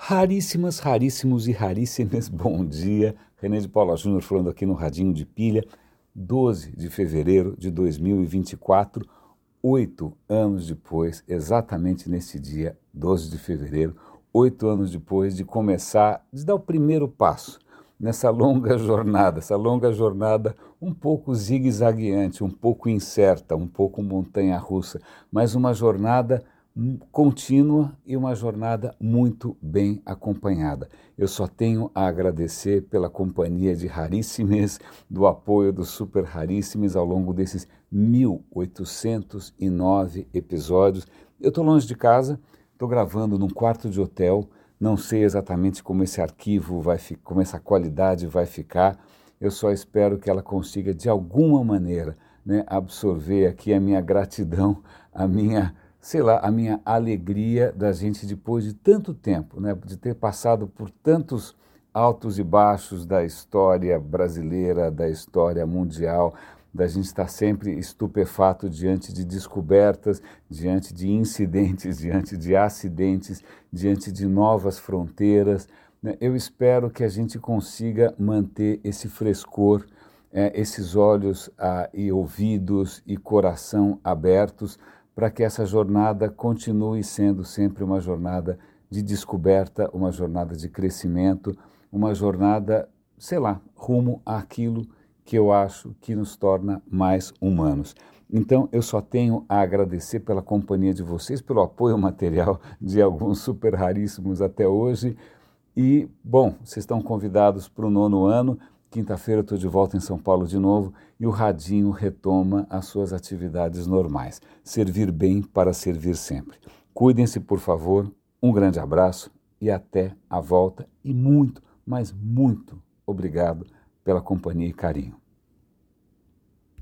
Raríssimas, raríssimos e raríssimas, bom dia. René de Paula Júnior falando aqui no Radinho de Pilha, 12 de fevereiro de 2024, oito anos depois, exatamente nesse dia, 12 de fevereiro, oito anos depois de começar, de dar o primeiro passo nessa longa jornada, essa longa jornada um pouco zigue-zagueante, um pouco incerta, um pouco montanha-russa, mas uma jornada contínua e uma jornada muito bem acompanhada. Eu só tenho a agradecer pela companhia de Raríssimes, do apoio dos Super Raríssimes ao longo desses 1809 episódios. Eu estou longe de casa, estou gravando num quarto de hotel, não sei exatamente como esse arquivo vai como essa qualidade vai ficar. Eu só espero que ela consiga de alguma maneira né, absorver aqui a minha gratidão, a minha sei lá, a minha alegria da gente, depois de tanto tempo, né, de ter passado por tantos altos e baixos da história brasileira, da história mundial, da gente estar sempre estupefato diante de descobertas, diante de incidentes, diante de acidentes, diante de novas fronteiras. Né? Eu espero que a gente consiga manter esse frescor, é, esses olhos ah, e ouvidos e coração abertos para que essa jornada continue sendo sempre uma jornada de descoberta, uma jornada de crescimento, uma jornada, sei lá, rumo àquilo que eu acho que nos torna mais humanos. Então, eu só tenho a agradecer pela companhia de vocês, pelo apoio material de alguns super raríssimos até hoje. E, bom, vocês estão convidados para o nono ano. Quinta-feira estou de volta em São Paulo de novo e o Radinho retoma as suas atividades normais. Servir bem para servir sempre. Cuidem-se, por favor. Um grande abraço e até a volta. E muito, mas muito obrigado pela companhia e carinho.